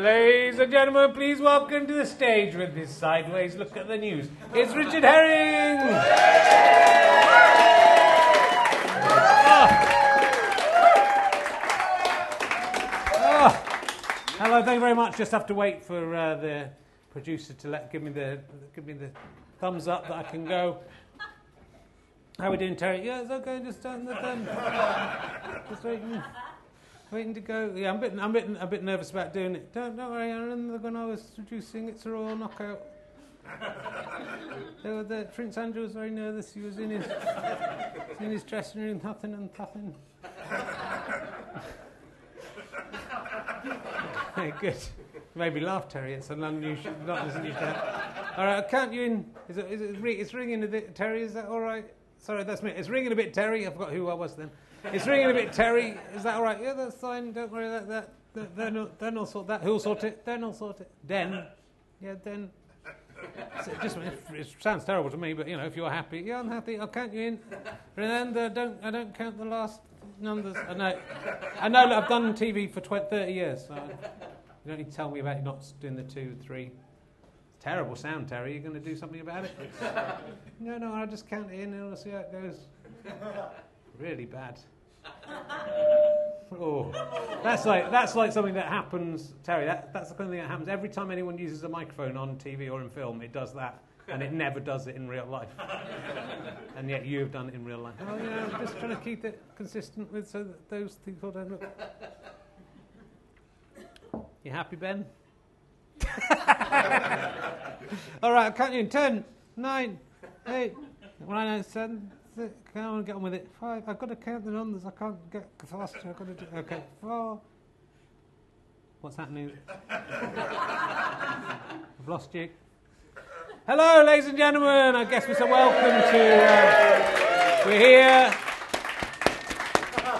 Ladies and gentlemen, please welcome to the stage with this sideways look at the news. It's Richard Herring! Oh. Hello, thank you very much. Just have to wait for uh, the producer to let give me the give me the thumbs up that I can go. How are we doing, Terry? Yeah, it's okay. Just done the done. Just waiting, waiting to go. Yeah, I'm a bit, I'm a bit, a bit nervous about doing it. Don't, don't worry, Aaron. When I was producing It's a Royal Knockout, the, the, Prince Andrew was very nervous. He was in his, in his dressing room, huffing and puffing. Good. Maybe laugh, Terry. It's an unusual, not as unusual. All right, I'll count you in. Is it, is it, it's ringing a bit, Terry. Is that all right? Sorry, that's me. It's ringing a bit, Terry. I forgot who I was then. It's ringing a bit, Terry. Is that all right? Yeah, that's fine. Don't worry. That that, that then will then will sort that. Who'll sort it? Then I'll sort it. Den. Yeah, then. So it just it sounds terrible to me, but you know, if you're happy, yeah, I'm happy. I'll count you in. Remember, don't I don't count the last numbers. I know. I know. I've done TV for 20, 30 years. So you don't need to tell me about not doing the two, three. Terrible sound, Terry. You're going to do something about it? no, no, I'll just count it in and we'll see how it goes. Really bad. Oh, that's like that's like something that happens, Terry. That, that's the kind of thing that happens every time anyone uses a microphone on TV or in film. It does that, and it never does it in real life. and yet you have done it in real life. Oh yeah, I'm just trying to keep it consistent with so that those people don't look. You happy, Ben? All right, I'll count you in 10, 9, 8, 9, 7, 6, come on, get on with it. 5, I've got to count the numbers, I can't get faster, I've got to do Okay, 4. What's happening? I've lost you. Hello, ladies and gentlemen. I guess we say welcome to. Uh, we're here.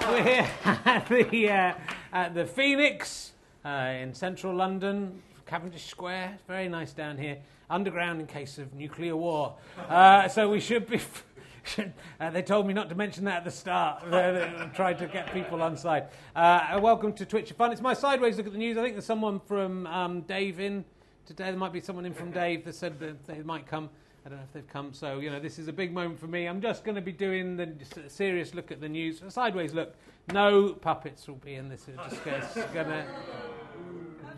We're here at the, uh, at the Phoenix uh, in central London, Cavendish Square. It's very nice down here. Underground in case of nuclear war. Uh, so we should be. uh, they told me not to mention that at the start. they tried to get people on side. Uh, welcome to Twitch Fun. It's my sideways look at the news. I think there's someone from um, Dave in today. There might be someone in from Dave that said that they might come. I don't know if they've come. So, you know, this is a big moment for me. I'm just going to be doing the serious look at the news. A sideways look. No puppets will be in this. Just to.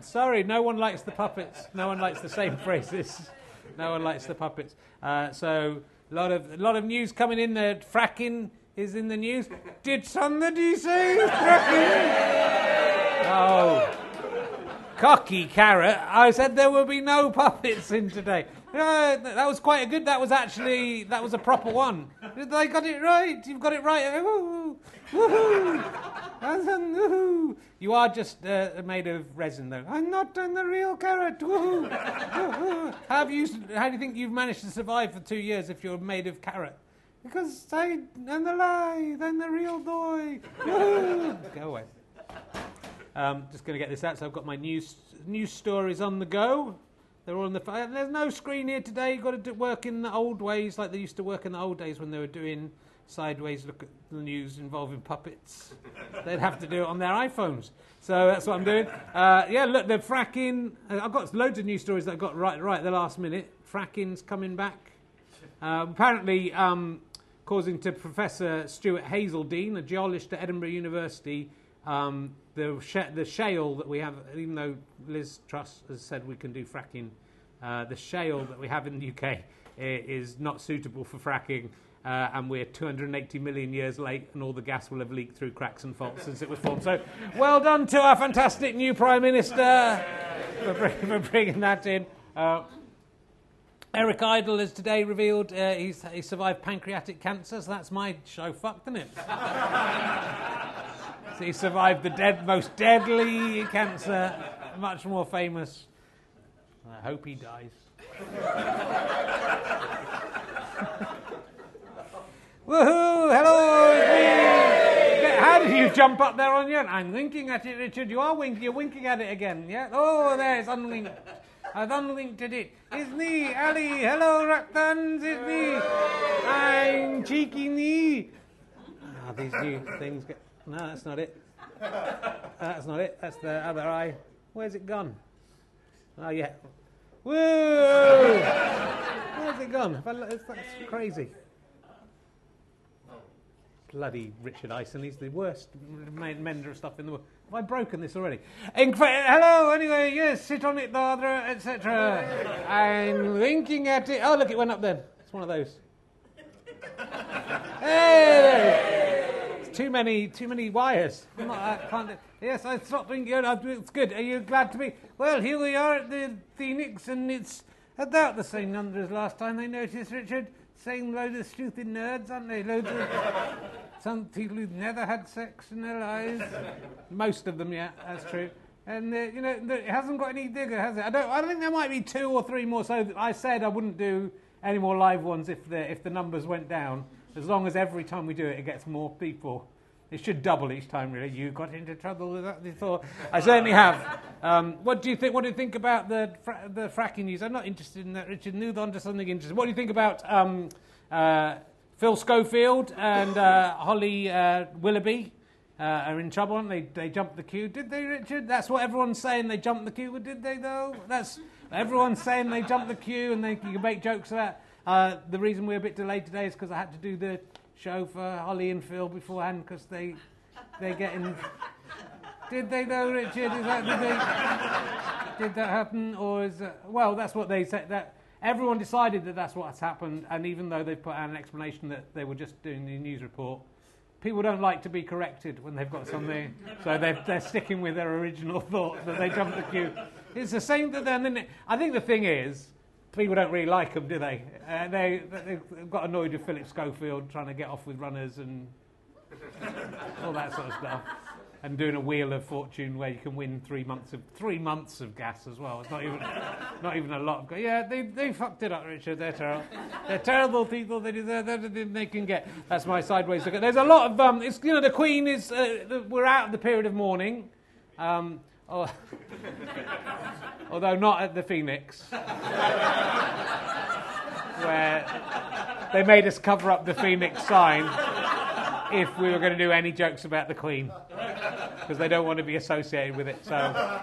Sorry, no one likes the puppets. No one likes the same phrases. No one likes the puppets. Uh, so, a lot of, a lot of news coming in there. Fracking is in the news. Did somebody say fracking? Oh. Cocky carrot. I said there will be no puppets in today. Uh, that was quite a good. That was actually that was a proper one. They got it right. You've got it right. Woo-hoo. Woo-hoo. You are just uh, made of resin, though. I'm not in the real carrot. Woo-hoo. Woo-hoo. How, you, how do you think you've managed to survive for two years if you're made of carrot? Because I am the lie, then the real boy. Go away. Um, just going to get this out. So I've got my news news stories on the go. They're all on the. There's no screen here today. You've got to do, work in the old ways, like they used to work in the old days when they were doing sideways look at the news involving puppets. They'd have to do it on their iPhones. So that's what I'm doing. Uh, yeah, look, they're fracking. Uh, I've got loads of news stories that I got right right at the last minute. Fracking's coming back. Uh, apparently, um, causing to Professor Stuart Haszeldine, a geologist at Edinburgh University, um, the, sh- the shale that we have, even though Liz Truss has said we can do fracking, uh, the shale that we have in the UK is not suitable for fracking. Uh, and we're 280 million years late, and all the gas will have leaked through cracks and faults since it was formed. So, well done to our fantastic new Prime Minister for, bring, for bringing that in. Uh, Eric Idle has today revealed uh, he survived pancreatic cancer, so that's my show fucked, isn't it? so he survived the dead, most deadly cancer, much more famous. I hope he dies. Woohoo! Hello! How did you jump up there on your? I'm winking at it, Richard. You are winking. You're winking at it again. Yeah. Oh, there it's unlinked. I've unlinked it. It's me, Ali. Hello, Raktans. It's me. I'm cheeky me. Ah, these new things get. No, that's not it. That's not it. That's the other eye. Where's it gone? Oh, yeah. Woo! Where's it gone? That's crazy. Bloody Richard Ison, he's the worst mender of stuff in the world. Have I broken this already? Hello, anyway, yes, sit on it, Dardra, etc. I'm winking at it. Oh, look, it went up then. It's one of those. Hey! Too many, too many wires. Not, I can't, yes, I stopped thinking. oh, It's good. Are you glad to be? Well, here we are at the Phoenix, and it's about the same number as last time. I noticed, Richard. Same load of stupid nerds, aren't they? Loads of some people who've never had sex in their lives. Most of them, yeah, that's true. And uh, you know, it hasn't got any bigger, has it? I don't. I think there might be two or three more. So I said I wouldn't do any more live ones if the if the numbers went down. As long as every time we do it, it gets more people. It should double each time, really. You got into trouble with that before. I certainly have. Um, what do you think? What do you think about the fra- the fracking news? I'm not interested in that. Richard, move on to something interesting. What do you think about um, uh, Phil Schofield and uh, Holly uh, Willoughby? Uh, are in trouble, aren't they? They jumped the queue. Did they, Richard? That's what everyone's saying. They jumped the queue. Did they, though? That's everyone's saying they jumped the queue, and they you can make jokes about. Uh, the reason we're a bit delayed today is because I had to do the show for Holly and Phil beforehand because they they get in. Did they though, Richard? Is that they? Did that happen, or is that, well? That's what they said. That everyone decided that that's what's happened, and even though they put out an explanation that they were just doing the news report, people don't like to be corrected when they've got something, so they're, they're sticking with their original thought that they jumped the queue. It's the same isn't it? I think the thing is, people don't really like them, do they? Uh, they they've got annoyed with Philip Schofield trying to get off with runners and all that sort of stuff. And doing a wheel of fortune where you can win three months of three months of gas as well. It's not even not even a lot of. Yeah, they they fucked it up, Richard. They're terrible. They're terrible people. They everything they can get. That's my sideways look. There's a lot of um. It's you know the Queen is. Uh, we're out of the period of mourning. Um. Oh, although not at the Phoenix, where they made us cover up the Phoenix sign if we were going to do any jokes about the Queen, because they don't want to be associated with it. So,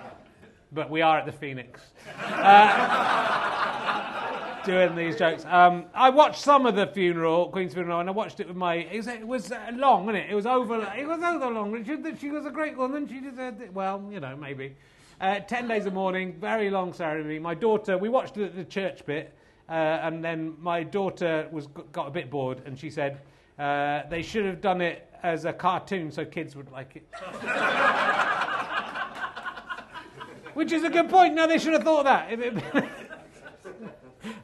but we are at the Phoenix. Uh, doing these jokes. Um, I watched some of the funeral, Queen's funeral, and I watched it with my. It was, it was long, wasn't it? It was over. It was over long. That she was a great woman. She deserved it. Well, you know, maybe. Uh, Ten days of mourning, very long ceremony. My daughter, we watched at the church bit, uh, and then my daughter was got a bit bored, and she said uh, they should have done it as a cartoon so kids would like it. Which is a good point. No, they should have thought that.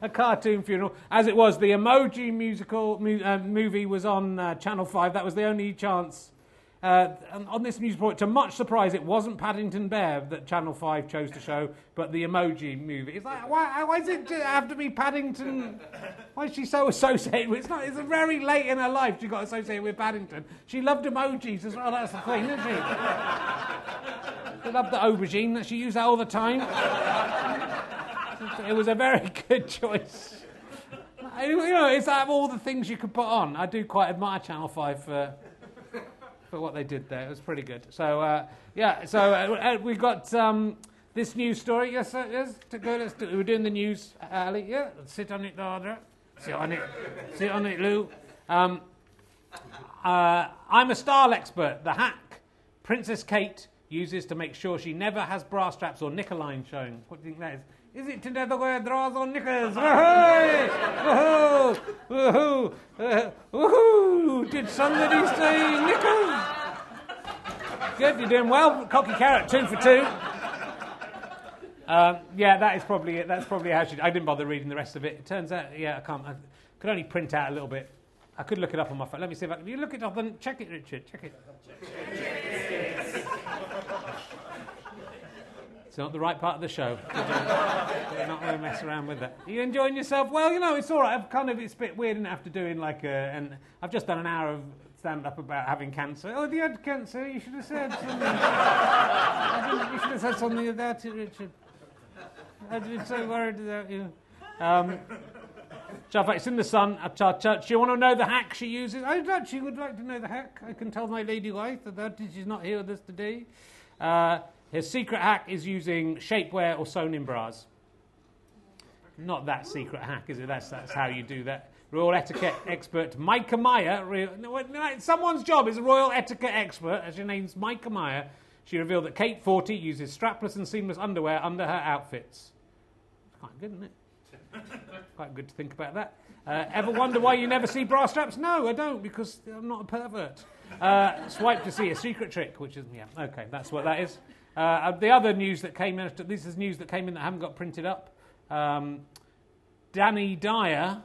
A cartoon funeral. As it was, the Emoji musical mu- uh, movie was on uh, Channel 5. That was the only chance. Uh, on this news report, to much surprise, it wasn't Paddington Bear that Channel 5 chose to show, but the Emoji movie. It's like, why, why does it have to be Paddington? Why is she so associated with It's not. It's very late in her life she got associated with Paddington. She loved emojis as well. That's the thing, isn't she? She loved the aubergine. That she used that all the time. It was a very good choice. You know, it's out of all the things you could put on. I do quite admire Channel 5 for, for what they did there. It was pretty good. So, uh, yeah, so uh, we got um, this news story. Yes, uh, yes, to go, let's do, we're doing the news, Ali. Yeah, sit on it, Dardra. Sit on it. Sit on it, Lou. Um, uh, I'm a style expert. The hack Princess Kate uses to make sure she never has bra straps or knicker line showing. What do you think that is? Is it to never wear drawers or knickers? Woohoo! Woohoo! Woohoo! Uh, woohoo! Did somebody say knickers? Good, you're doing well. Cocky carrot, two for two. Um, yeah, that is probably it. That's probably how she. I didn't bother reading the rest of it. It turns out, yeah, I can't. I could only print out a little bit. I could look it up on my phone. Let me see if I can. You look it up and check it, Richard. Check it. It's not the right part of the show. We're not going to mess around with that. Are you enjoying yourself? Well, you know, it's all right. I've kind of, it's a bit weird and after doing like a, and I've just done an hour of stand up about having cancer. Oh, you had cancer? You should have said something. You should have said something about it, Richard. I've been so worried about you. Um, it's in the sun church. Do you want to know the hack she uses? I actually would like to know the hack. I can tell my lady wife that, that she's not here with us today. Uh, His secret hack is using shapewear or sewn in bras. Not that secret hack, is it? That's, that's how you do that. Royal etiquette expert Myka Meier. Someone's job is a royal etiquette expert, as her name's Myka Meier. She revealed that Kate 40 uses strapless and seamless underwear under her outfits. Quite good, isn't it? Quite good to think about that. Uh, ever wonder why you never see bra straps? No, I don't, because I'm not a pervert. Uh, swipe to see a secret trick, which is, yeah, okay, that's what that is. Uh, the other news that came in, this is news that came in that haven't got printed up. Um, Danny Dyer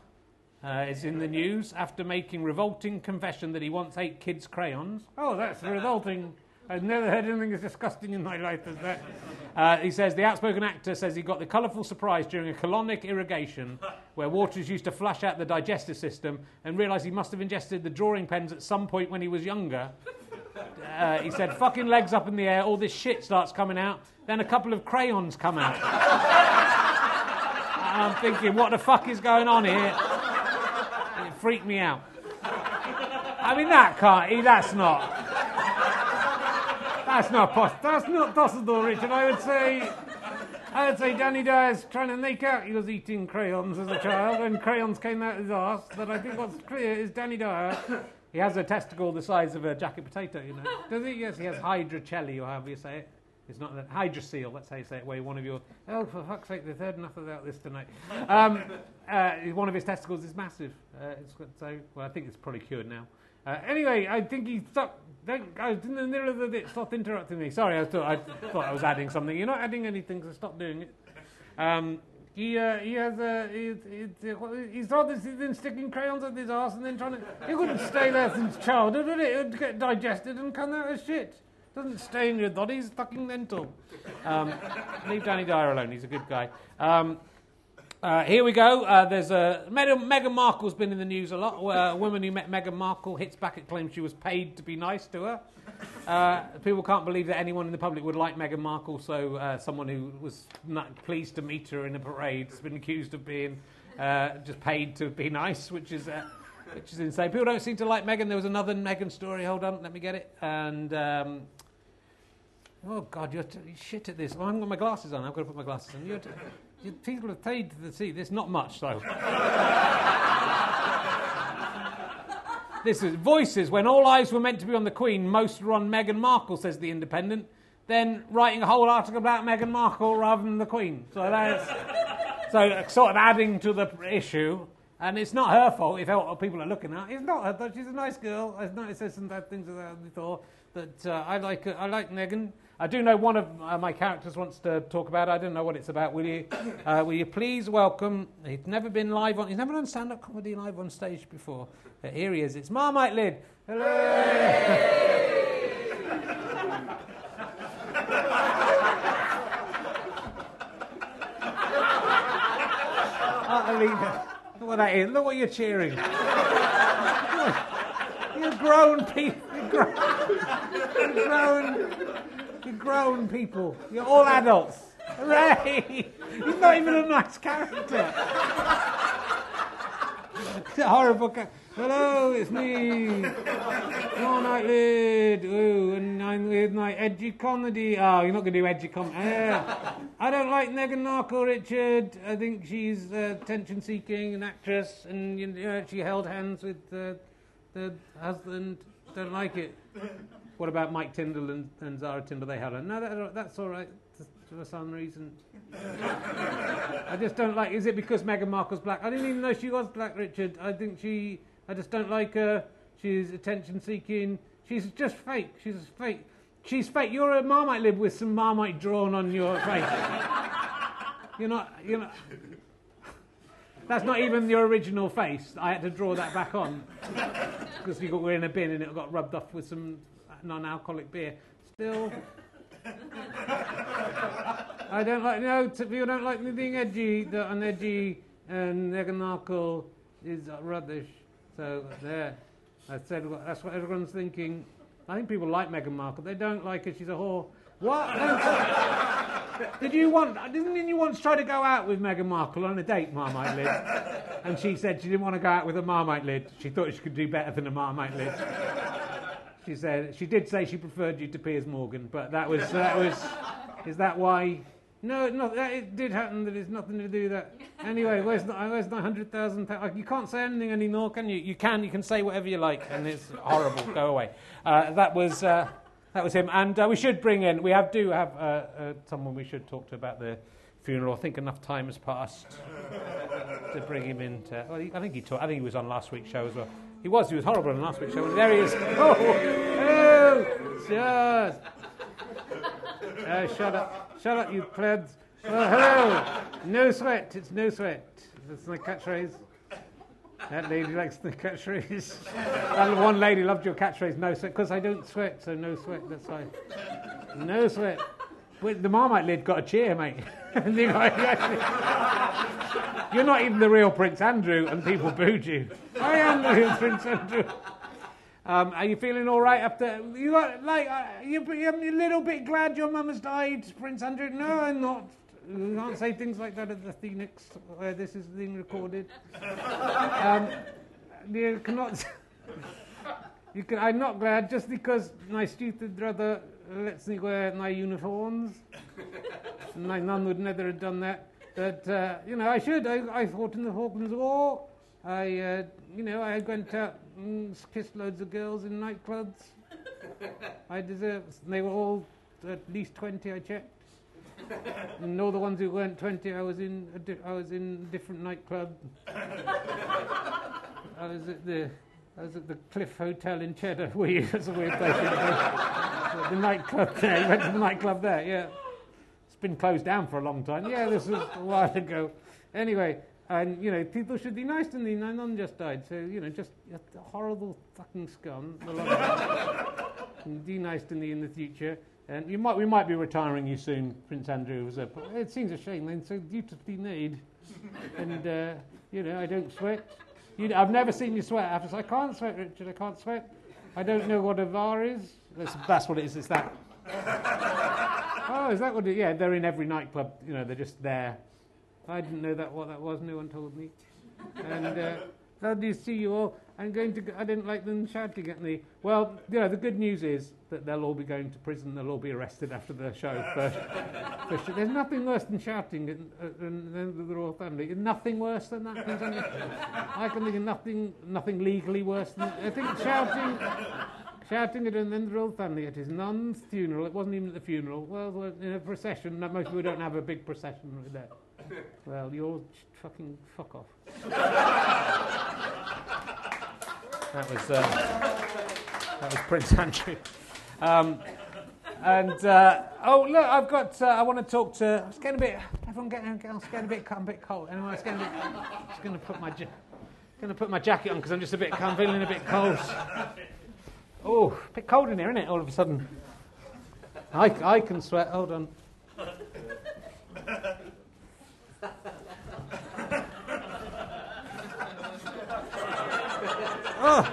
uh, is in the news after making revolting confession that he wants eight kids' crayons. Oh, that's revolting. I've never heard anything as disgusting in my life as that. Uh, he says the outspoken actor says he got the colourful surprise during a colonic irrigation where water is used to flush out the digestive system and realised he must have ingested the drawing pens at some point when he was younger. Uh, he said, fucking legs up in the air, all this shit starts coming out, then a couple of crayons come out. I'm thinking, what the fuck is going on here? It freaked me out. I mean, that can't, that's not. That's not possible. That's not possible, Richard. I would say, I would say Danny Dyer's trying to make out he was eating crayons as a child, and crayons came out his arse. But I think what's clear is Danny Dyer. He has a testicle the size of a jacket potato, you know. Does he? Yes, he has hydrocelli, or however you say it. It's not that hydrocele. That's how you say it. Where one of your oh, for fuck's sake, they've heard enough about this tonight. Um, uh, one of his testicles is massive. Uh, so, well, I think it's probably cured now. Uh, anyway, I think he stopped. I was in the middle of the. Stop interrupting me. Sorry, I thought I thought I was adding something. You're not adding anything, so stop doing it. Um, he uh, he has a he, he, he's thought this he's been sticking crayons at his ass and then trying to. He couldn't stay there since childhood, would it? It would get digested and come out as shit. Doesn't stay in your body. He's fucking mental. Um, leave Danny Dyer alone. He's a good guy. Um, uh, here we go. Uh, there's a Meghan, Markle's been in the news a lot. A woman who met Meghan Markle hits back at claims she was paid to be nice to her. Uh, people can't believe that anyone in the public would like Meghan Markle, so uh, someone who was pleased to meet her in a parade has been accused of being uh, just paid to be nice, which is which is insane. People don't seem to like Meghan. There was another Meghan story. Hold on, let me get it. And um, oh God, you're, t- shit at this. Oh, I haven't got my glasses on. I've got to put my glasses on. You're t- People have paid to see this. Not much, though. this is Voices. When all eyes were meant to be on the Queen, most were on Meghan Markle, says The Independent. Then writing a whole article about Meghan Markle rather than the Queen. So that's so sort of adding to the issue. And it's not her fault if people are looking at. It's not her. She's a nice girl. I've noticed some bad things about her before. But uh, I like I like Meghan. I do know one of uh, my characters wants to talk about it. I don't know what it's about. Will you, uh, will you please welcome? He's never been live on. He's never done stand-up comedy live on stage before. But here he is. It's Marmite Lid. Hello. Look what that is. Look what you're cheering. you're grown people. You're grown. You're grown you're grown people. You're all adults. Hooray! He's not even a nice character. horrible character. Hello, it's me. Marmite Lid. Ooh, and I'm with my edgy comedy. Oh, you're not going to do edgy comedy. Uh, I don't like Meghan Markle, Richard. I think she's uh, attention-seeking, an actress, and you know, she held hands with uh, the husband. Don't like it. What about Mike Tindall and, and Zara Tindall? They had a no. That, that's all right for some reason. I just don't like. Is it because Meghan Markle's black? I didn't even know she was black, Richard. I think she. I just don't like her. She's attention seeking. She's just fake. She's fake. She's fake. You're a Marmite lib with some Marmite drawn on your face. you're not. You're not. That's not even your original face. I had to draw that back on because you got in a bin and it got rubbed off with some non-alcoholic beer. Still, I don't like. No, people don't like being edgy. That edgy, um, and Meghan Markle is rubbish. So there, I said that's what everyone's thinking. I think people like Meghan Markle. They don't like her. She's a whore. What? Did you want? Didn't you once try to go out with Meghan Markle on a date, Marmite Lid? And she said she didn't want to go out with a Marmite Lid. She thought she could do better than a Marmite Lid. She said she did say she preferred you to Piers Morgan, but that was that was. Is that why? No, no, that, it did happen. That it's nothing to do with that. Anyway, where's the, where's the hundred thousand? You can't say anything anymore, can you? You can. You can say whatever you like, and it's horrible. Go away. Uh, that was uh, that was him. And uh, we should bring in. We have do have uh, uh, someone we should talk to about the funeral. I think enough time has passed to bring him in. To, well, I think he talked, I think he was on last week's show as well. He was. He was horrible on last week's show. There he is. Oh, oh, just. Uh, shut up. Shut up, you plebs. Well, hello. No sweat. It's no sweat. That's my catchphrase. That lady likes the catchphrase. that one lady loved your catchphrase, no sweat, because I don't sweat, so no sweat. That's why. No sweat. But the Marmite lid got a cheer, mate. You're not even the real Prince Andrew, and people booed you. I am the real Prince Andrew. Um, are you feeling all right after you got like uh, you, you're a little bit glad your mum has died, Prince Andrew? No, I'm not. You can't say things like that at the Phoenix where this is being recorded. um, you cannot. you can, I'm not glad just because my stupid brother lets me wear my uniforms. my mum would never have done that. But uh, you know, I should. I, I fought in the Falklands War. I, uh, you know, I went out and kissed loads of girls in nightclubs. I deserve. They were all at least twenty. I checked. and all the ones who weren't twenty, I was in. A di- I was in a different nightclub. I was at the. I was at the Cliff Hotel in Cheddar. You? That's a weird place. the nightclub there. You went to the nightclub there. Yeah. Been closed down for a long time. Yeah, this was a while ago. Anyway, and, you know, people should be nice to me. My mum just died, so, you know, just a horrible fucking scum. be nice to me in the future. And you might, we might be retiring you soon, Prince Andrew. Was a, it seems a shame, they're so beautifully made. And, uh, you know, I don't sweat. You, I've never seen you sweat. After, I can't sweat, Richard, I can't sweat. I don't know what a VAR is. That's, that's what it is, it's that. Oh, is that what it? Yeah, they're in every nightclub, you know, they're just there. I didn't know that what that was. No one told me. And uh, do you see you all? I'm going to. I didn't like them shouting at me. Well, you know, the good news is that they'll all be going to prison. They'll all be arrested after the show. For, for There's nothing worse than shouting in, in, the royal family. Nothing worse than that. I can think of nothing, nothing legally worse than. I think shouting. Shouting at an the royal family at his nun's funeral. It wasn't even at the funeral. Well, in a procession. Most people don't have a big procession like that. Well, you're fucking fuck off. that was uh, that was Prince Andrew. Um, and uh, oh look, I've got. Uh, I want to talk to. It's getting a bit. Everyone getting. I'm getting a bit. I'm a bit cold. Anyway, it's getting a bit. I'm just going to put my. Ja- going to put my jacket on because I'm just a bit. I'm feeling a bit cold. Oh, a bit cold in here, isn't it? All of a sudden. I, I can sweat. Hold on. Oh.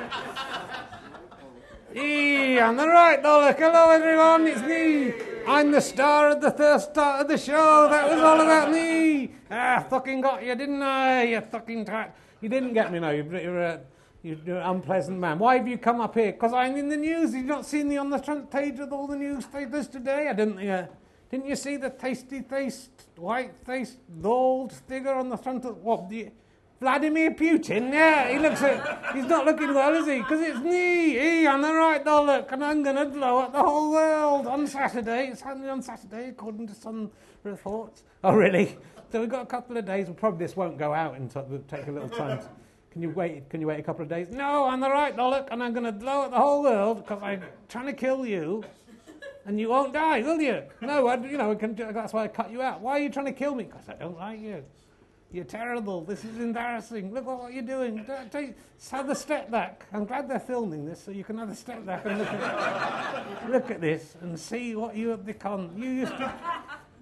Hey, I'm the right, Dollock. Hello, everyone. It's me. I'm the star of the first start of the show. That was all about me. Ah, fucking got you, didn't I? You fucking twat. You didn't get me, no. You're, uh, you're an unpleasant man. Why have you come up here? Because I'm in the news. You've not seen me on the front page of all the newspapers today? I didn't. Uh, didn't you see the tasty-faced, white-faced, bald figure on the front of what? The, Vladimir Putin, yeah, he looks at, he's not looking well, is he? Because it's me, I'm the right look, and I'm going to blow up the whole world on Saturday. It's happening on Saturday, according to some reports. Oh, really? So we've got a couple of days, and probably this won't go out until it'll take a little time. Can you wait? Can you wait a couple of days? No, I'm the right look, and I'm going to blow up the whole world because I'm trying to kill you, and you won't die, will you? No, I, you know, that's why I cut you out. Why are you trying to kill me? Because I don't like you. You're terrible. This is embarrassing. Look what you're doing. Take, have a step back. I'm glad they're filming this so you can have a step back and look at, look at this and see what you have become. You used to,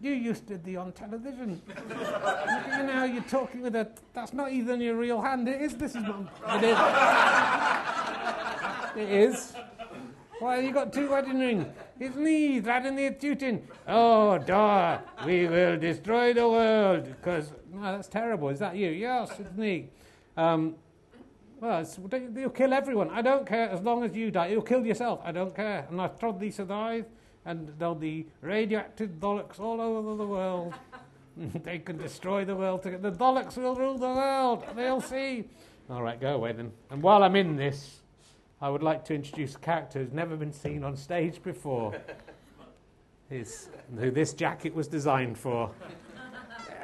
you used to be on television. you now. You're talking with a. That's not even your real hand. It is. This is not. It is. It is. Why you got two wedding rings? It's me, Vladimir Putin. Oh, duh. We will destroy the world. Because, no, that's terrible. Is that you? Yes, it's me. Um, Well, you'll kill everyone. I don't care as long as you die. You'll kill yourself. I don't care. And I've these survive, and there'll be radioactive Daleks all over the world. they can destroy the world. Together. The Daleks will rule the world. They'll see. All right, go away then. And while I'm in this, I would like to introduce a character who's never been seen on stage before. Is who this jacket was designed for.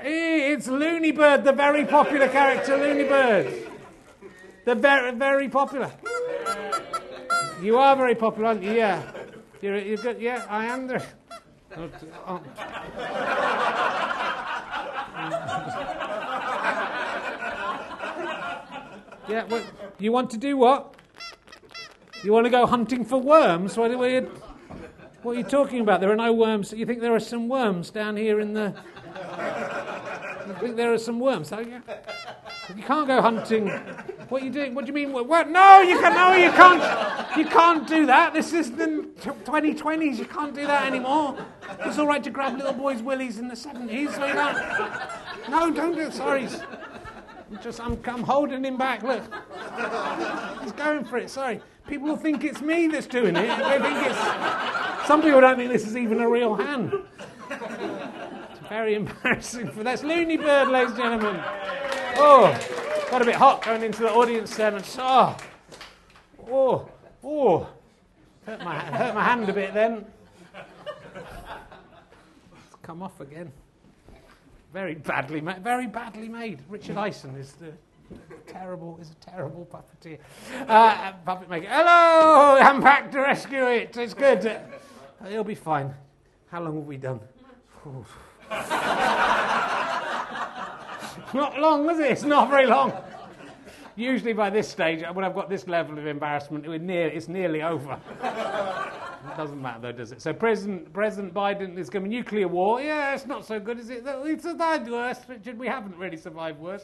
it's Looney Bird, the very popular character, Looney Bird. The very, very popular. You are very popular, aren't you? Yeah. You're, you're good. Yeah, I am. There. Oh. yeah, well, you want to do what? You want to go hunting for worms? What, are you, what are you talking about? There are no worms. You think there are some worms down here in the. You think there are some worms? Yeah. You can't go hunting. What are you doing? What do you mean? What? No, you can. No, you can't. You can't do that. This is the 2020s. You can't do that anymore. It's all right to grab little boys' willies in the 70s. So you don't. No, don't do it. Sorry. I'm just, I'm, I'm holding him back. Look, he's going for it. Sorry. People will think it's me that's doing it. They think it's. Some people don't think this is even a real hand. It's very embarrassing for that's Looney Bird, ladies and gentlemen. Oh, got a bit hot going into the audience then. And, oh, oh, oh. Hurt my, hurt my hand a bit then. It's come off again. Very badly made. Very badly made. Richard Eisen is the terrible is a terrible puppeteer. Uh, puppet maker. Hello, I'm back to rescue it. It's good. Uh, it'll be fine. How long have we done? Not long, was it? It's not very long. Usually by this stage, when I've got this level of embarrassment, it's nearly over. it doesn't matter though, does it? So President, President Biden is going to nuclear war. Yeah, it's not so good, is it? We survived worse, Richard. We haven't really survived worse.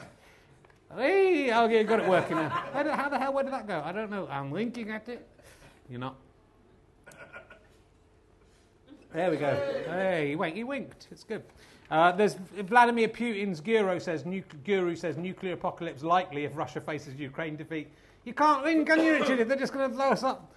Hey, oh, yeah, got it working now. How, the hell, where did that go? I don't know. I'm winking at it. You're not. There we go. Hey. He winked. It's good. Uh, there's Vladimir Putin's guru says, nu- guru says nuclear apocalypse likely if Russia faces Ukraine defeat. You can't win, can you, Richard? They're just going to blow us up.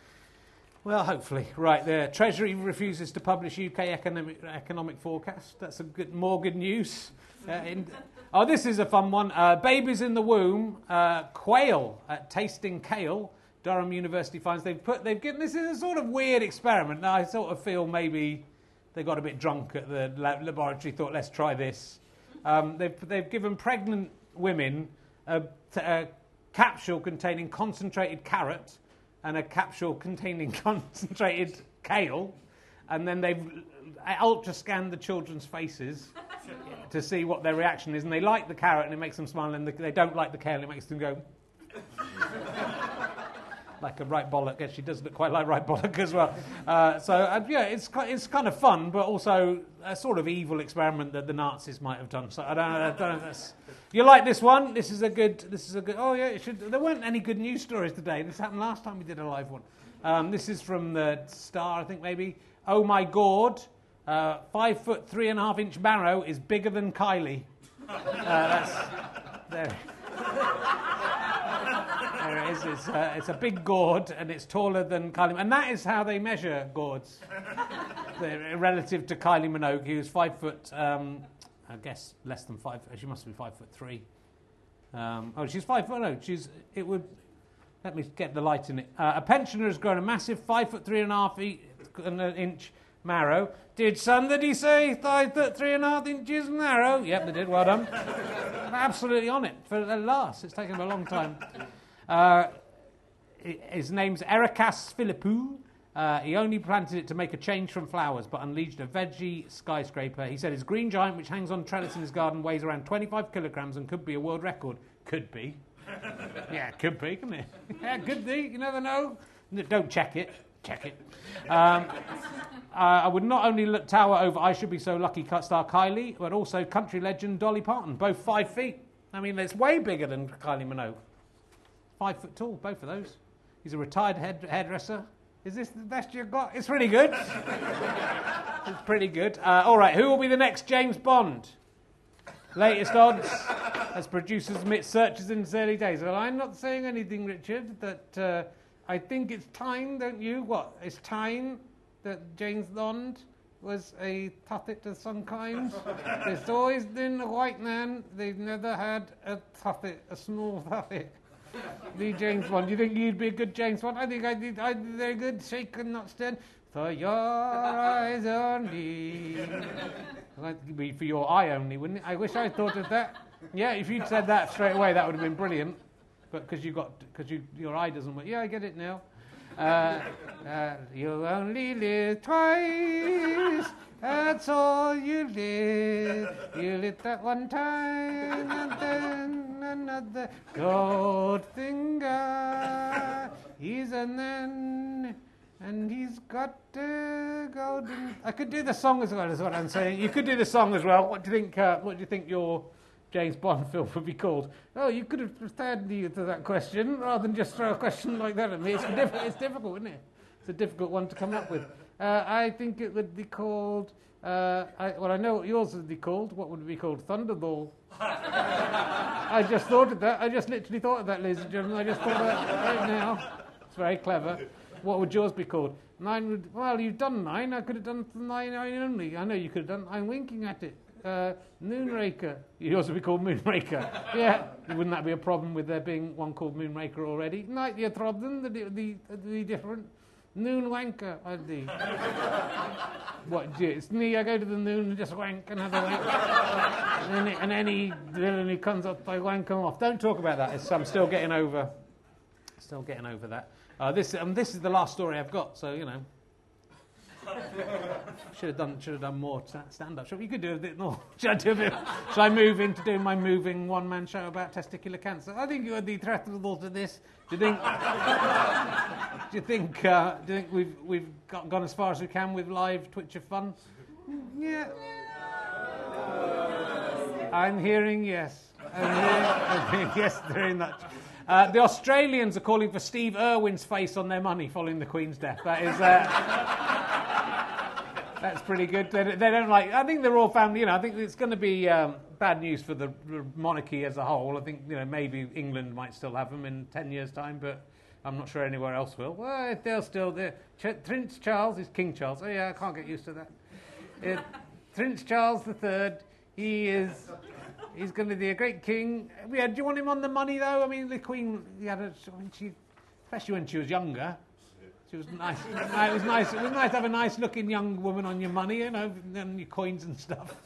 Well, hopefully. Right, the Treasury refuses to publish UK economic, economic forecast. That's a good, more good news. Uh, in, oh, this is a fun one. Uh, babies in the womb, uh, quail at tasting kale. Durham University finds they've put they've given this is a sort of weird experiment. Now I sort of feel maybe they got a bit drunk at the laboratory, thought, let's try this. Um, they've, they've given pregnant women a, a, capsule containing concentrated carrot and a capsule containing concentrated kale, and then they've ultra scanned the children's faces to see what their reaction is. And they like the carrot and it makes them smile, and they don't like the kale and it makes them go like a right bollock. And she does look quite like right bollock as well. Uh, so uh, yeah, it's it's kind of fun, but also a sort of evil experiment that the Nazis might have done. So I don't, I don't know. That's, you like this one? This is a good. This is a good. Oh yeah, should, there weren't any good news stories today. This happened last time we did a live one. Um, this is from the Star, I think maybe. Oh my God, uh, five foot three and a half inch marrow is bigger than Kylie. Uh, that's there it is. It's, uh, it's a big gourd and it's taller than Kylie. And that is how they measure gourds. relative to Kylie Minogue, who's five foot, um, I guess less than five. She must be five foot three. Um, oh, she's five foot. No, she's. It would. Let me get the light in it. Uh, a pensioner has grown a massive five foot three and a half inch marrow. Did somebody say five foot three and a half inches marrow? Yep, they did. Well done. absolutely on it for the last. It's taken them a long time. Uh, his name's Ericas Philippou. Uh, he only planted it to make a change from flowers, but unleashed a veggie skyscraper. He said his green giant, which hangs on trellis in his garden, weighs around 25 kilograms and could be a world record. Could be. yeah, could be, couldn't it? yeah, could be. You never know. Don't check it. Check it. Um, uh, I would not only look, tower over I Should Be So Lucky star Kylie, but also country legend Dolly Parton, both five feet. I mean, it's way bigger than Kylie Minogue. Five foot tall, both of those. He's a retired head, hairdresser. Is this the best you've got? It's pretty good. it's pretty good. Uh, all right, who will be the next James Bond? Latest odds. as producers admit searches in its early days. Well, I'm not saying anything, Richard, that uh, I think it's time, don't you? What? It's time that James Bond was a tuffet of some kind. There's always been a white man, they've never had a tuffet, a small tuffet. The James Bond. Do you think you'd be a good James Bond? I think I'd be, I'd be very good, shaken, not stirred. For your eyes only. That'd be for your eye only, wouldn't it? I wish I'd thought of that. Yeah, if you'd said that straight away, that would have been brilliant. But because you got, because you, your eye doesn't work. Yeah, I get it now. Uh, uh, you only live twice. That's all you live. You live that one time, and then another Goldfinger. He's a man, and he's got a golden. I could do the song as well. Is what I'm saying. You could do the song as well. What do you think? Uh, what do you think your James Bond film would be called? Oh, you could have prepared me to that question rather than just throw a question like that at me. It's, diff- it's difficult, isn't it? It's a difficult one to come up with. Uh, I think it would be called. Uh, I, well, I know what yours would be called. What would it be called? Thunderball. I just thought of that. I just literally thought of that, ladies and gentlemen. I just thought of that right now. It's very clever. What would yours be called? Mine would. Well, you've done nine. I could have done nine, nine only. I know you could have done. I'm winking at it. Uh, Moonraker. Would also be called Moonraker. yeah. Wouldn't that be a problem with there being one called Moonraker already? Not your problem. The, the, the different. Noon wanker, what, do you- it's me, I go to the noon and just wank and have a wank. and, then, and any villain who comes up, I wank him off. Don't talk about that. It's, I'm still getting over, still getting over that. Uh, this, um, this is the last story I've got, so, you know. should have done, should have done more stand up. You could do a bit more. Should I, do a bit, should I move into doing my moving one man show about testicular cancer? I think you would be threatenable to this. Do you think? do you think? Uh, do you think we've we've got, gone as far as we can with live Twitch of fun? Yeah. I'm hearing yes. I'm hearing, I'm hearing yes very much. Uh, the Australians are calling for Steve Irwin's face on their money following the Queen's death. That is. Uh, that's pretty good. They, they don't like. I think they're all family. You know, I think it's going to be um, bad news for the monarchy as a whole. I think you know maybe England might still have them in ten years' time, but I'm not sure anywhere else will. Well, they'll still. There. Ch- Prince Charles is King Charles. Oh yeah, I can't get used to that. It, Prince Charles III. He is. He's going to be a great king. Yeah, do you want him on the money though? I mean, the Queen. He had a, I mean, she, especially when she was younger. She was nice. it was nice. It was nice to have a nice-looking young woman on your money, you know, and your coins and stuff.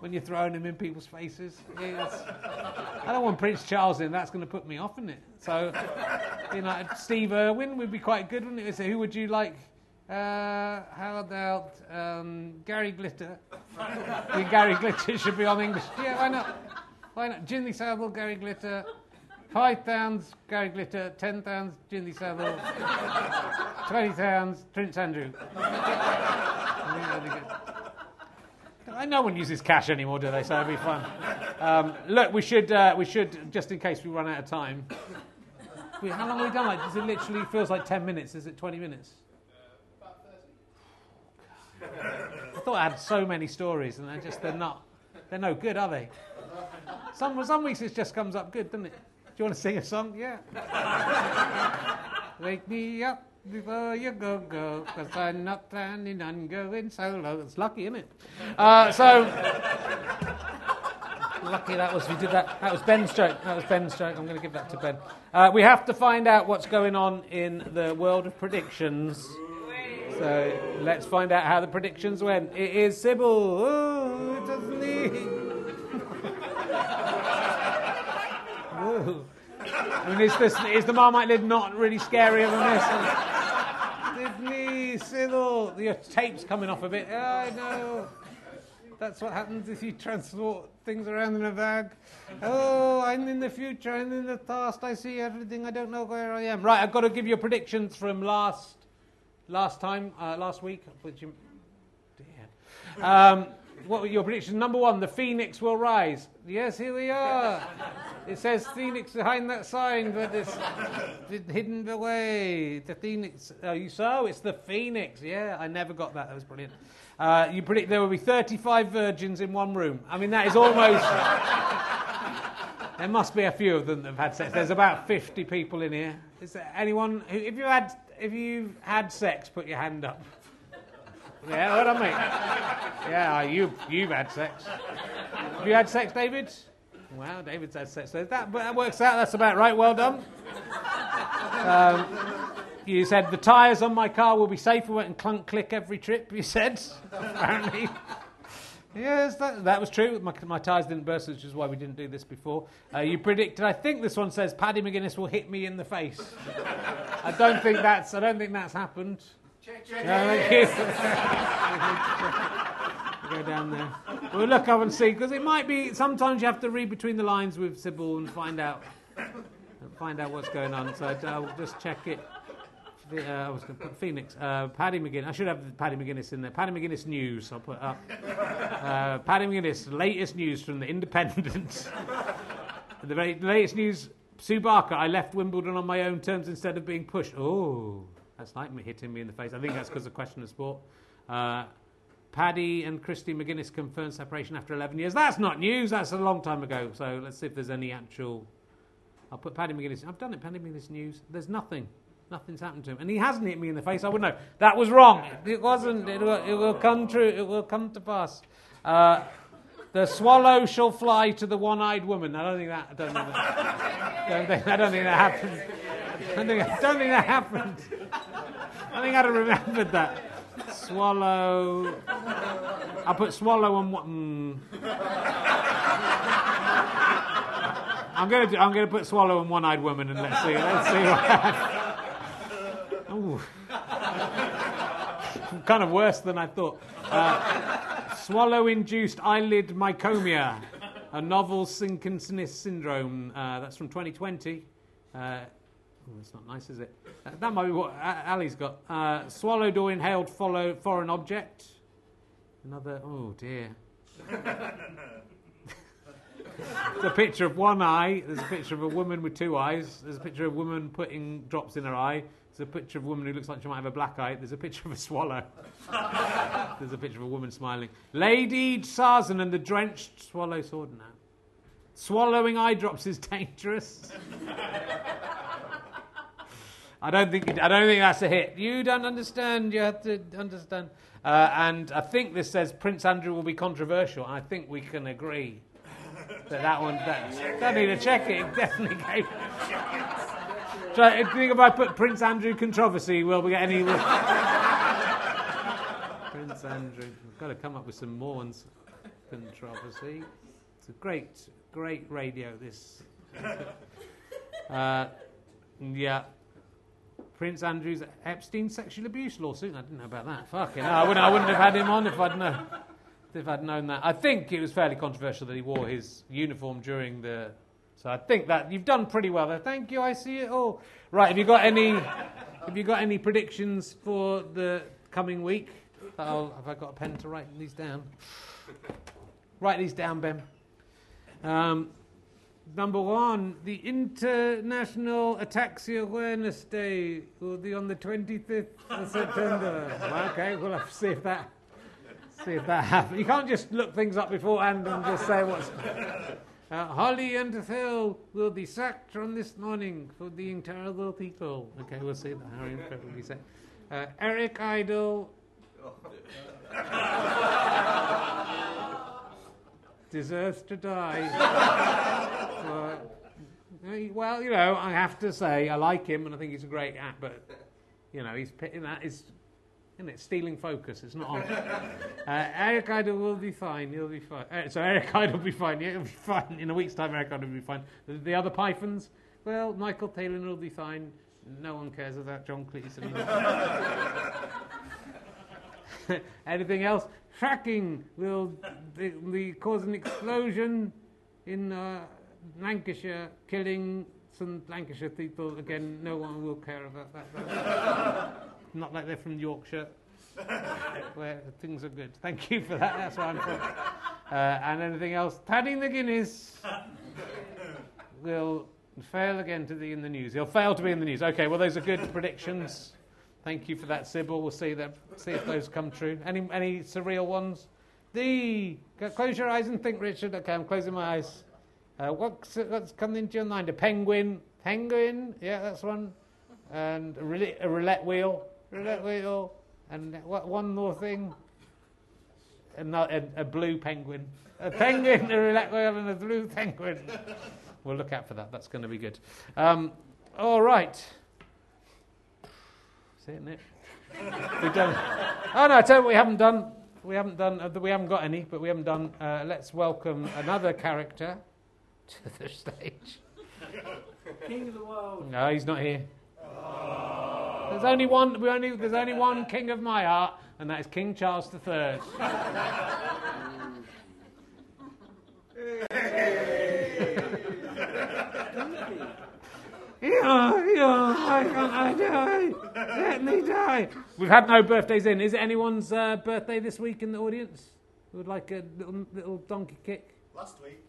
When you're throwing them in people's faces. I don't want Prince Charles in. That's going to put me off, isn't it? So, you know, Steve Irwin would be quite good, wouldn't it? So, who would you like? Uh, how about um, Gary Glitter? Yeah, Gary Glitter should be on English. Yeah, why not? Why not? Jimmy Savile, Gary Glitter. Five pounds Gary Glitter, ten pounds Jimmy Savile, twenty pounds Prince Andrew. I no one uses cash anymore, do they? So it'll be fun. Um, look, we should uh, we should just in case we run out of time. We, how long have we done? Like, does it literally feels like ten minutes? Is it twenty minutes? I thought I had so many stories, and they're just they're not they're no good, are they? Some some weeks it just comes up good, doesn't it? Do you want to sing a song? Yeah. Wake me up before you go, go, because I'm not planning on going solo. It's lucky, isn't it? Uh, so, lucky that was, we did that. That was Ben's joke. That was Ben's joke. I'm going to give that to Ben. Uh, we have to find out what's going on in the world of predictions. So, let's find out how the predictions went. It is Sybil. Oh, it doesn't need. I mean, is, this, is the Marmite lid not really scarier than this? Sydney, Sybil, your tape's coming off a bit. I know. That's what happens if you transport things around in a bag. Oh, I'm in the future, I'm in the past, I see everything, I don't know where I am. Right, I've got to give you predictions from last last time, uh, last week, which you. Um, what were your predictions? Number one, the phoenix will rise. Yes, here we are. It says phoenix behind that sign, but it's hidden away. The phoenix. Oh, you saw? It's the phoenix. Yeah, I never got that. That was brilliant. Uh, you predict there will be 35 virgins in one room. I mean, that is almost. There must be a few of them that have had sex. There's about 50 people in here. Is there anyone? Who, if you had, if you've had sex, put your hand up. Yeah, what I mean. Yeah, you you've had sex. Have you had sex, David? Wow, David's had sex. So that, that works out. That's about right. Well done. Um, you said the tyres on my car will be safer and clunk click every trip. You said apparently. Yes, that, that was true. My, my tyres didn't burst, which is why we didn't do this before. Uh, you predicted. I think this one says Paddy McGuinness will hit me in the face. I don't think that's. I don't think that's happened. Check, check. No, thank you. Go down there. We'll look up and see because it might be. Sometimes you have to read between the lines with Sybil and find out find out what's going on. So I'll just check it. Uh, I was going to put Phoenix. Uh, Paddy McGuinness. I should have Paddy McGuinness in there. Paddy McGuinness news. I'll put up. Uh, Paddy McGuinness. Latest news from the Independent. the very latest news. Sue Barker. I left Wimbledon on my own terms instead of being pushed. Oh, that's like me hitting me in the face. I think that's because of question of sport. Uh, Paddy and Christy McGuinness confirmed separation after 11 years. That's not news. That's a long time ago. So let's see if there's any actual. I'll put Paddy McGuinness. I've done it. Paddy McGuinness news. There's nothing. Nothing's happened to him. And he hasn't hit me in the face. I would know. That was wrong. It wasn't. It will, it will come true. It will come to pass. Uh, the swallow shall fly to the one-eyed woman. I don't think that. I don't that. Don't think, I don't think that happened. I don't think, that happened. I think I'd have remembered that. Swallow. I put swallow and what? Mm. I'm gonna do, I'm gonna put swallow and one-eyed woman and let's see let's see what. Ooh. kind of worse than I thought. Uh, swallow-induced eyelid myoclonia, a novel Synkinson syndrome. Uh, that's from 2020. Uh, Oh, that's not nice, is it? Uh, that might be what Ally's got. Uh, swallowed or inhaled follow, foreign object. Another. Oh dear. It's a picture of one eye. There's a picture of a woman with two eyes. There's a picture of a woman putting drops in her eye. There's a picture of a woman who looks like she might have a black eye. There's a picture of a swallow. There's a picture of a woman smiling. Lady Sarzan and the drenched swallow sword now. Swallowing eye drops is dangerous. I don't think I don't think that's a hit. You don't understand. You have to understand. Uh, and I think this says Prince Andrew will be controversial. I think we can agree that that one. That, don't need to check it. it definitely gave. So I think if I put Prince Andrew controversy, will we get any? Prince Andrew. We've got to come up with some more ones. Controversy. It's a great, great radio. This. Uh, yeah. Prince Andrew's Epstein sexual abuse lawsuit. I didn't know about that. Fucking hell. I wouldn't, I wouldn't have had him on if I'd known. If I'd known that, I think it was fairly controversial that he wore his uniform during the. So I think that you've done pretty well there. Thank you. I see it all. Right. Have you got any? Have you got any predictions for the coming week? I'll, have I got a pen to write these down? Write these down, Ben. Um, Number one, the International Ataxia Awareness Day will be on the 25th of September. okay, we'll have to see if that see if that happens. You can't just look things up beforehand and just say what's. Uh, Holly and Phil will be sacked from this morning for being terrible people. Okay, we'll see that. Will be sacked. Uh, Eric Idle. deserves to die. Uh, well, you know, I have to say, I like him and I think he's a great act, but, you know, he's that is, isn't it, stealing focus. It's not on. Uh, Eric Idle will be fine. He'll be fine. Uh, so Eric Idle will be fine. Yeah, he'll be fine. In a week's time, Eric Idle will be fine. The, the other Pythons, well, Michael Palin will be fine. No one cares about John Cleese Anything else? Fracking will cause an explosion in uh, Lancashire, killing some Lancashire people. Again, no one will care about that. Not like they're from Yorkshire, where things are good. Thank you for that. That's why I'm from. Uh, and anything else? Paddy McGuinness will fail again to be in the news. He'll fail to be in the news. Okay, well, those are good predictions. Thank you for that, Sybil. We'll see that. See if those come true. Any any surreal ones? The close your eyes and think, Richard. Okay, I'm closing my eyes. Uh, what's, what's coming into your mind? A penguin. Penguin. Yeah, that's one. And a roulette, a roulette wheel. Roulette wheel. And what, one more thing. A, a, blue penguin. A penguin, a roulette wheel, and a blue penguin. We'll look out for that. That's going to be good. Um, all right. That's it, it? We've done. Oh no! I tell you what, we haven't done. We haven't done. Uh, we haven't got any, but we haven't done. Uh, let's welcome another character to the stage. King of the world. No, he's not here. There's only one. We only. There's only one king of my heart, and that is King Charles III. Yeah, yeah, I can't, I die. Let me die. We've had no birthdays in. Is it anyone's uh, birthday this week in the audience? Who would like a little, little donkey kick? Last week.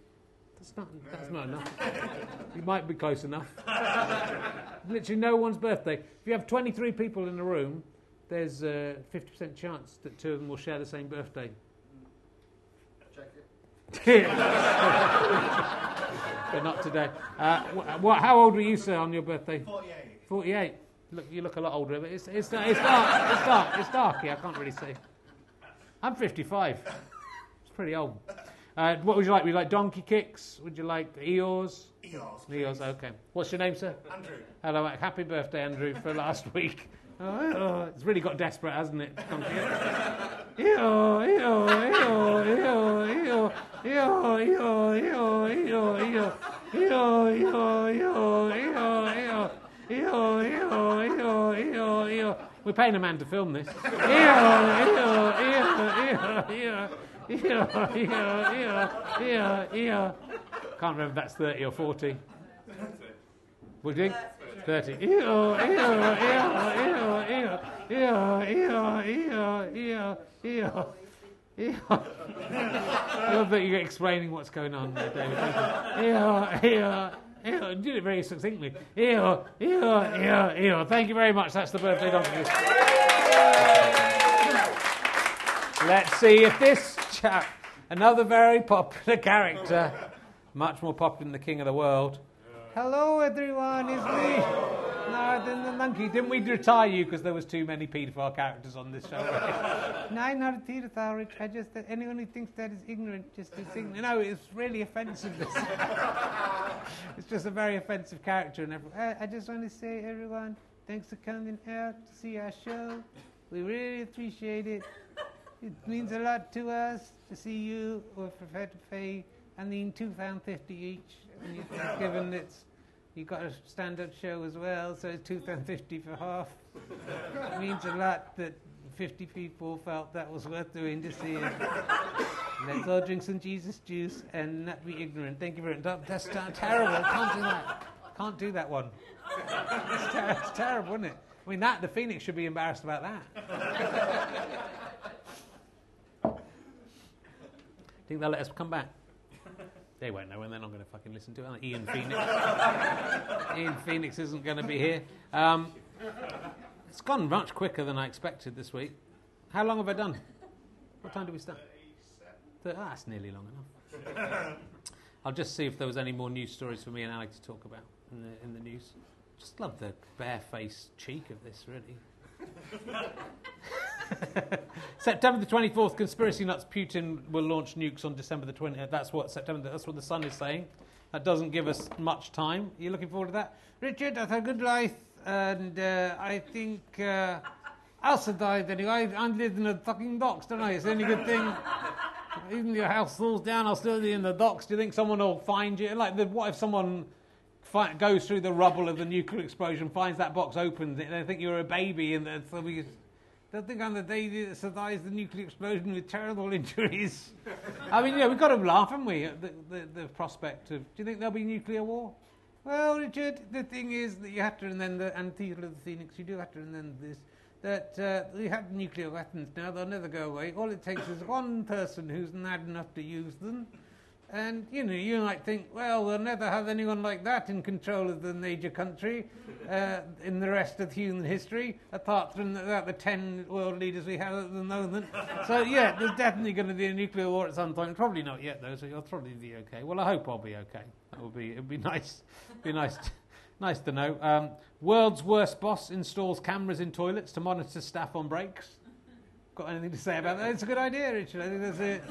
That's not, that's not enough. you might be close enough. Literally no one's birthday. If you have 23 people in a room, there's a 50% chance that two of them will share the same birthday. Check it. but not today. Uh, wh- what, how old were you, sir, on your birthday? 48. 48. Look, you look a lot older, but it's, it's, it's dark. It's dark. It's dark here. I can't really see. I'm 55. It's pretty old. Uh, what would you like? Would you like donkey kicks? Would you like Eeyores? Eos. Eeyores, okay. What's your name, sir? Andrew. Hello, happy birthday, Andrew, for last week. Oh, oh, it's really got desperate, hasn't it? Donkey. Eeyore, eeyore, eeyore, eeyore, eeyore, eeyore, eeyore, eeyore, eeyore, eeyore, eeyore, eeyore, eeyore, eeyore, eeyore, eeyore. We're paying a man to film this. Eeyore, eeyore, eeyore, eeyore, eeyore. Eeyore, eeyore, eeyore, eeyore. Can't remember if that's 30 or 40. What do you think? 30. Eeyore, eeyore, eeyore, eeyore, eeyore, eeyore, eeyore, eeyore, eeyore, eeyore. I love that you're explaining what's going on there, David. Eeyore, eeyore. You did it very succinctly. Eeyore, eeyore, eeyore, eeyore. Thank you very much. That's the birthday donkey. Let's see if this chap, another very popular character, much more popular than the King of the World. Hello, everyone. It's me. No, the monkey. Didn't we retire you because there was too many paedophile characters on this show? no, I'm not a. I just anyone who thinks that is ignorant just is ignorant. No, it's really offensive. It's just a very offensive character, and I, uh, I just want to say, everyone, thanks for coming out to see our show. We really appreciate it. It means a lot to us to see you. Prepared to pay, I mean, two pound fifty each. And you've given it's you've got a stand-up show as well, so it's two pound fifty for half. It means a lot that fifty people felt that was worth doing to see it. Let's all drink some Jesus juice and not be ignorant. Thank you very much. That's terrible. Can't do that. Can't do that one. It's, ter- it's terrible, isn't it? I mean, that the Phoenix should be embarrassed about that. Think they'll let us come back? They won't know, and they're not going to fucking listen to it. Ian Phoenix. Ian Phoenix isn't going to be here. Um, it's gone much quicker than I expected this week. How long have I done? What time do we start? Thir- ah, that's nearly long enough. I'll just see if there was any more news stories for me and Alec to talk about in the, in the news. Just love the barefaced cheek of this, really. September the 24th, conspiracy nuts Putin will launch nukes on December the 20th. That's what September. That's what the Sun is saying. That doesn't give us much time. Are you looking forward to that, Richard? I've had a good life, and uh, I think uh, I'll survive anyway. I live in the fucking docks, don't I? It's the only good thing. Even if your house falls down, I'll still be in the docks. Do you think someone will find you? Like, the, what if someone fi- goes through the rubble of the nuclear explosion, finds that box, opens it, and they think you're a baby, and so we they'll think I'm the day that survives the nuclear explosion with terrible injuries. I mean, yeah, we've got to laugh, haven't we, at the, the, the prospect of. Do you think there'll be nuclear war? Well, Richard, the thing is that you have to, and then the Antifa of the Phoenix, you do have to remember this. That uh, we have nuclear weapons now, they'll never go away. All it takes is one person who's mad enough to use them And you know, you might think, well, we'll never have anyone like that in control of the major country uh, in the rest of human history, apart from the, the ten world leaders we have at the moment. so yeah, there's definitely going to be a nuclear war at some point. Probably not yet though, so you'll probably be okay. Well, I hope I'll be okay. That would be it'd be nice, be nice. To, Nice to know. Um, world's worst boss installs cameras in toilets to monitor staff on breaks. Got anything to say about that? It's a good idea, Richard. I think that's it.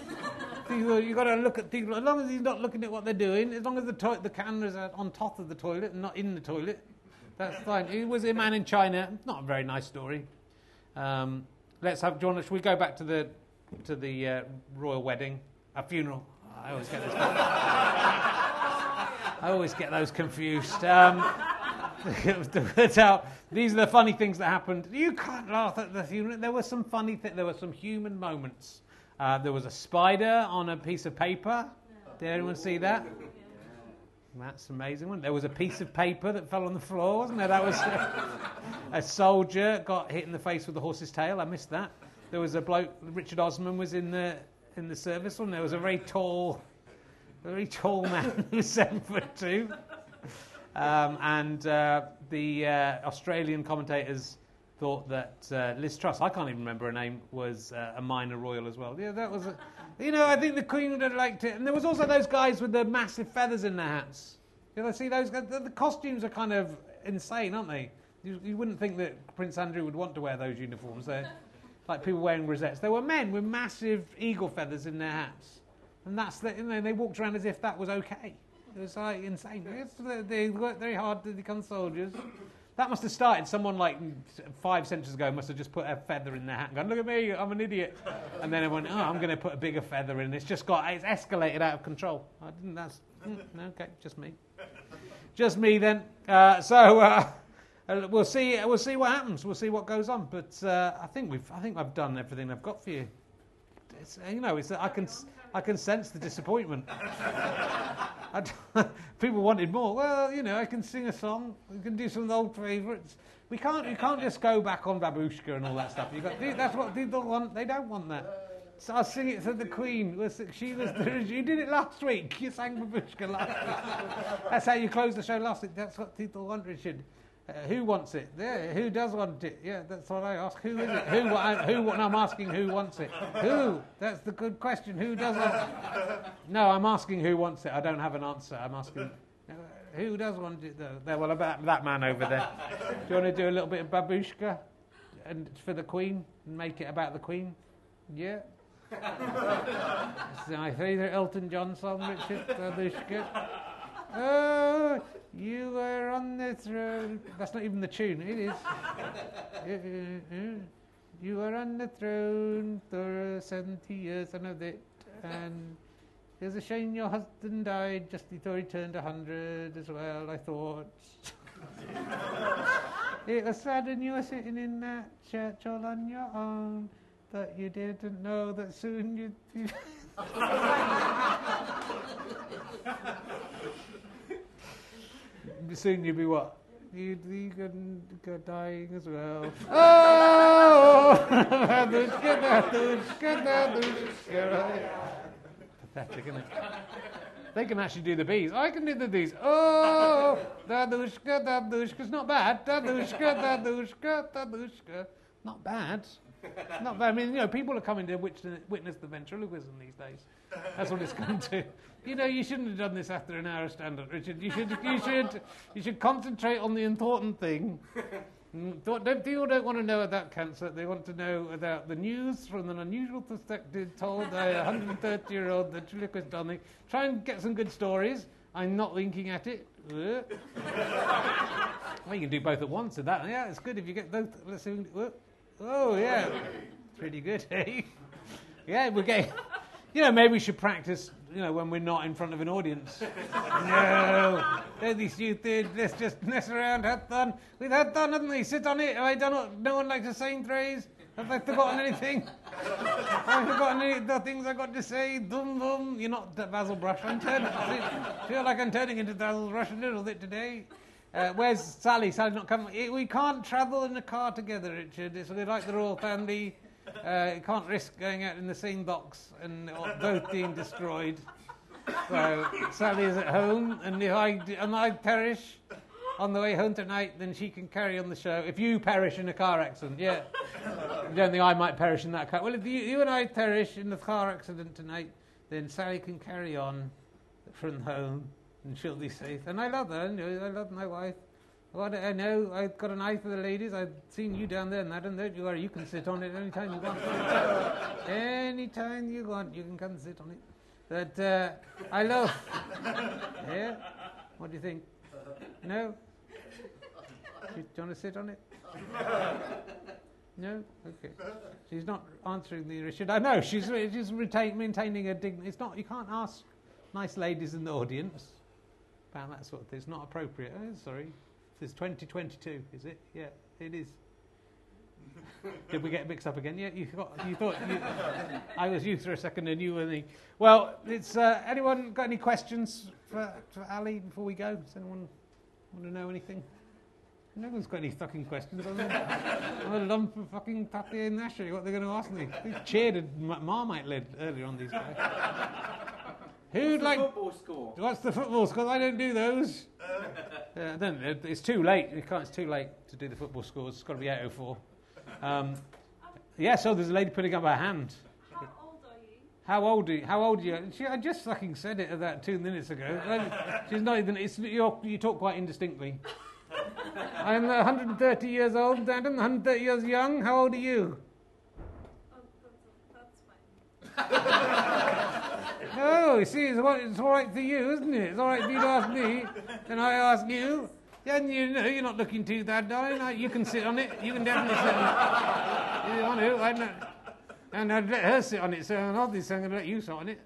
You've got to look at people, as long as he's not looking at what they're doing, as long as the, to- the cameras are on top of the toilet and not in the toilet, that's fine. He was a man in China. Not a very nice story. Um, let's have, John, should we go back to the, to the uh, royal wedding? A funeral. I always get this. I always get those confused. Um, these are the funny things that happened. You can't laugh at the funeral. There were some funny things. There were some human moments. Uh, there was a spider on a piece of paper. Did anyone see that? That's amazing. One. There was a piece of paper that fell on the floor, wasn't there? That was a soldier got hit in the face with a horse's tail. I missed that. There was a bloke. Richard Osman was in the in the service, and there was a very tall very tall man who's seven foot two. Um, and uh, the uh, Australian commentators thought that uh, Liz Truss, I can't even remember her name, was uh, a minor royal as well. Yeah, that was, a, you know, I think the Queen would have liked it. And there was also those guys with the massive feathers in their hats. You know, see those guys? The, the costumes are kind of insane, aren't they? You, you, wouldn't think that Prince Andrew would want to wear those uniforms. They're like people wearing rosettes. There were men with massive eagle feathers in their hats. And that's the, you know, they walked around as if that was okay. It was like insane. they worked very hard to become soldiers. That must have started. Someone like five centuries ago must have just put a feather in their hat and gone, "Look at me, I'm an idiot." And then everyone, "Oh, I'm going to put a bigger feather in." It's just got, it's escalated out of control. I didn't. That's mm, okay. Just me. Just me then. Uh, so uh, uh, we'll see. We'll see what happens. We'll see what goes on. But uh, I think we've. I think I've done everything I've got for you. It's, you know, it's, I can. I can sense the disappointment. people wanted more. Well, you know, I can sing a song. We can do some old favourites. We can't. You can't just go back on Babushka and all that stuff. You got. That's what people want. They don't want that. So I'll sing it to the Queen. She was. You did it last week. You sang Babushka last week. That's how you closed the show last week. That's what people want, Richard. Uh, who wants it? Yeah, who does want it? Yeah, that's what I ask. Who is it? Who? Who? I'm asking who wants it. Who? That's the good question. Who does want it? No, I'm asking who wants it. I don't have an answer. I'm asking uh, who does want it. There, well, about that man over there. Do you want to do a little bit of babushka and for the Queen and make it about the Queen? Yeah. it's my favourite Elton John song, Richard. Babushka. Oh, you were on the throne. That's not even the tune. It is. Uh, uh, uh, you were on the throne for 70 years, I know that. And it's a shame your husband died just before he turned 100 as well, I thought. it was sad when you were sitting in that church all on your own that you didn't know that soon you'd be. soon you'd be what? You'd be good, dying as well. Oh! Pathetic, isn't it? They can actually do the bees. I can do the bees. Oh, dadushka, dadushka. not bad. Dadushka, dadushka, dadushka. Not bad. Not bad. I mean, you know, people are coming to witness the ventriloquism these days. That's what it's come to. You know, you shouldn't have done this after an hour of stand-up, Richard. You should, you should, you should concentrate on the important thing. Mm, don't, people don't want to know about cancer. They want to know about the news from an unusual perspective told by a 130-year-old ventriloquist Dominic. Try and get some good stories. I'm not winking at it. well, you can do both at once. With that, yeah, it's good if you get both. Let's see. Oh, yeah, pretty good, hey? Yeah, we're getting. You know, maybe we should practice, you know, when we're not in front of an audience. no, they're these stupid, let's just mess around, have fun. We've had fun, haven't we? Sit on it. Have I done what no one likes say in phrase? Have I forgotten anything? Have I forgotten any the things I got to say? Dum dum. You're not Basil Brush. I'm turning. I feel like I'm turning into Basil Brush a little bit today. Uh, where's Sally? Sally's not coming. We can't travel in a car together, Richard. It's like the royal family. Uh, you can't risk going out in the same box and both being destroyed. So Sally is at home, and if I and I perish on the way home tonight, then she can carry on the show. If you perish in a car accident, yeah, you don't think I might perish in that car? Well, if you, you and I perish in the car accident tonight, then Sally can carry on from home, and she'll be safe. And I love her. I love my wife. What I know, I've got an eye for the ladies. I've seen you down there, madam. There you are. You can sit on it anytime you want. anytime you want, you can come and sit on it. But uh, I love. yeah. What do you think? No. Do you want to sit on it? No. Okay. She's not answering the. Should I know? She's she's retain, maintaining a dignity. It's not. You can't ask nice ladies in the audience about that sort of thing. It's not appropriate. Oh, sorry. It's 2022, is it? Yeah, it is. Did we get mixed up again? Yeah, you, got, you thought you, I was you for a second and you were me. Well, it's uh, anyone got any questions for, for Ally before we go? Does anyone want to know anything? No one's got any fucking questions. I'm a lump of fucking papier mâché. What they're going to ask me? They cheered at Marmite Lid earlier on these guys. Who'd What's like? the football score? What's the football score? I don't do those. Uh, I it's too late. It's too late to do the football scores. It's got to be 804. Um, yeah, so there's a lady putting up her hand. How old are you? How old are you? How old are you? She, I just fucking said it about two minutes ago. She's not even. It's, you're, you talk quite indistinctly. I'm 130 years old, Adam. 130 years young. How old are you? Oh, that's, that's Oh, you see, it's it's all right for you, isn't it? It's all right for you ask me. Then I ask you. Then you know you're not looking too bad, darling. I- You can sit on it. You can definitely sit on it. If you want to. I'm not, and I'd let her sit on it, so I'm obviously I'm going to let you sit on it.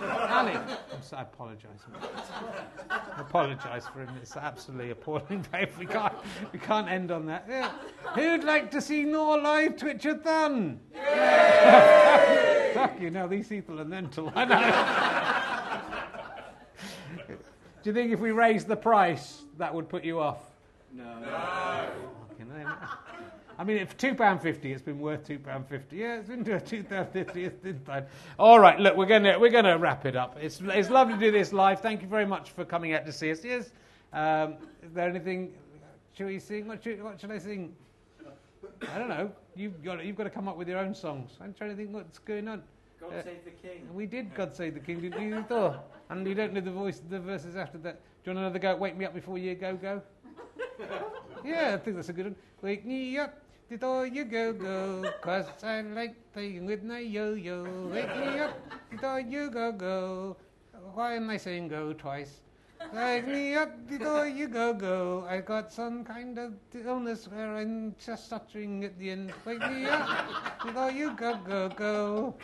Ally, I'm so, I apologise. I apologise for him. It's absolutely appalling, babe. We can't, we can't end on that. Yeah. Who'd like to see Nor live Twitch-a-thon? Fuck you, now these people are mental. I know. Do you think if we raised the price, that would put you off? No. Hell. I mean, for two pound fifty, it's been worth two pound fifty. Yeah, it's been to two pound fifty. It's been fine. All right, look, we're gonna we're gonna wrap it up. It's it's lovely to do this live. Thank you very much for coming out to see us. Yes. Um, is there anything? Should we sing? What should, what should I sing? I don't know. You've got you've got to come up with your own songs. I'm trying to think what's going on. God Uh, save the king. We did God Save the King, didn't you? Thor? And you don't know the voice, the verses after that. Do you want another go? Wake me up before you go, go. yeah, I think that's a good one. Wake me up before you go, go. Cause I like playing with my yo-yo. Wake me up before you go, go. Why am I saying go twice? Wake me up before you go, go. I got some kind of illness where I'm just stuttering at the end. Wake me up before you go, go, go.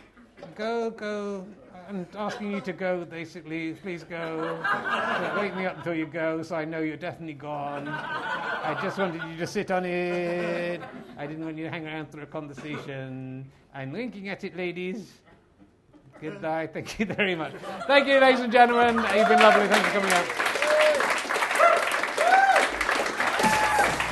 Go, go. I'm asking you to go, basically. Please go. But wake me up until you go, so I know you're definitely gone. I just wanted you to sit on it. I didn't want you to hang around through a conversation. I'm winking at it, ladies. Good night. Thank you very much. Thank you, ladies and gentlemen. You've been lovely. Thanks for coming out.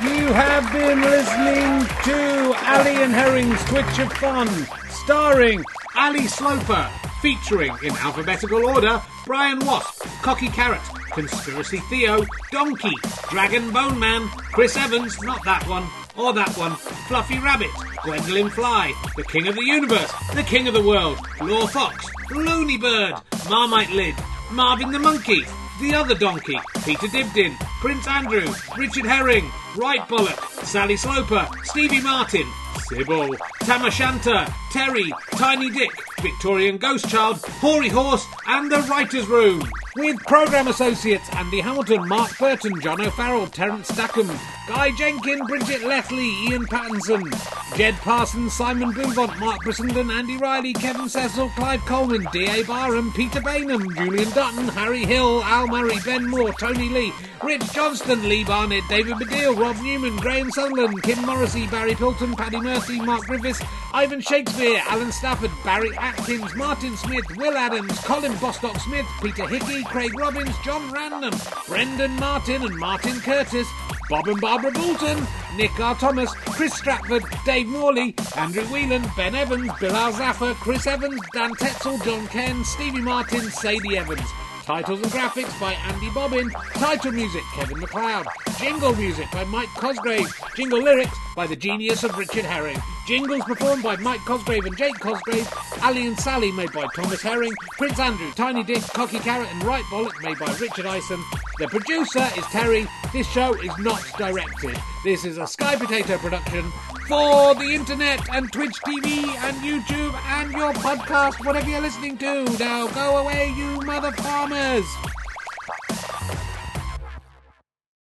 You have been listening to Ally and Herring's Twitch of Fun, starring Ally Sloper, featuring in alphabetical order Brian Wasp, Cocky Carrot, Conspiracy Theo, Donkey, Dragon Bone Man, Chris Evans, not that one, or that one, Fluffy Rabbit, Gwendolyn Fly, the King of the Universe, the King of the World, Law Fox, Looney Bird, Marmite Lid, Marvin the Monkey, the other donkey, Peter Dibdin, Prince Andrew, Richard Herring, Right Bollock, Sally Sloper, Stevie Martin, Sybil, Tamashanta, Terry, Tiny Dick, Victorian Ghost Child, Hoary Horse, and The Writer's Room. With programme associates Andy Hamilton, Mark Burton, John O'Farrell, Terence Stackham, Guy Jenkin, Bridget Lethley, Ian Pattinson, Jed Parsons, Simon Bluebont, Mark Brissenden, Andy Riley, Kevin Cecil, Clive Coleman, D.A. Barham, Peter Baynham, Julian Dutton, Harry Hill, Al Murray, Ben Moore, Tony Lee, Rich Johnston, Lee Barnett, David Baddiel, Rob Newman, Graham Sutherland, Kim Morrissey, Barry Pilton, Paddy Murphy, Mark Griffiths, Ivan Shakespeare, Alan Stafford, Barry Atkins, Martin Smith, Will Adams, Colin Bostock Smith, Peter Hickey, Craig Robbins, John Random, Brendan Martin and Martin Curtis, Bob and Barbara Bolton, Nick R. Thomas, Chris Stratford, Dave Morley, Andrew Whelan, Ben Evans, Bill Alzaffer, Chris Evans, Dan Tetzel, John Ken, Stevie Martin, Sadie Evans. Titles and graphics by Andy Bobbin. Title music, Kevin MacLeod. Jingle music by Mike Cosgrave. Jingle lyrics by the genius of Richard Herring. Jingles performed by Mike Cosgrave and Jake Cosgrave. Ally and Sally made by Thomas Herring. Prince Andrew, Tiny Dick, Cocky Carrot and Right Bollock made by Richard Ison. The producer is Terry. This show is not directed. This is a Sky Potato production for the internet and Twitch TV and YouTube and your podcast, whatever you're listening to. Now go away, you mother farmers.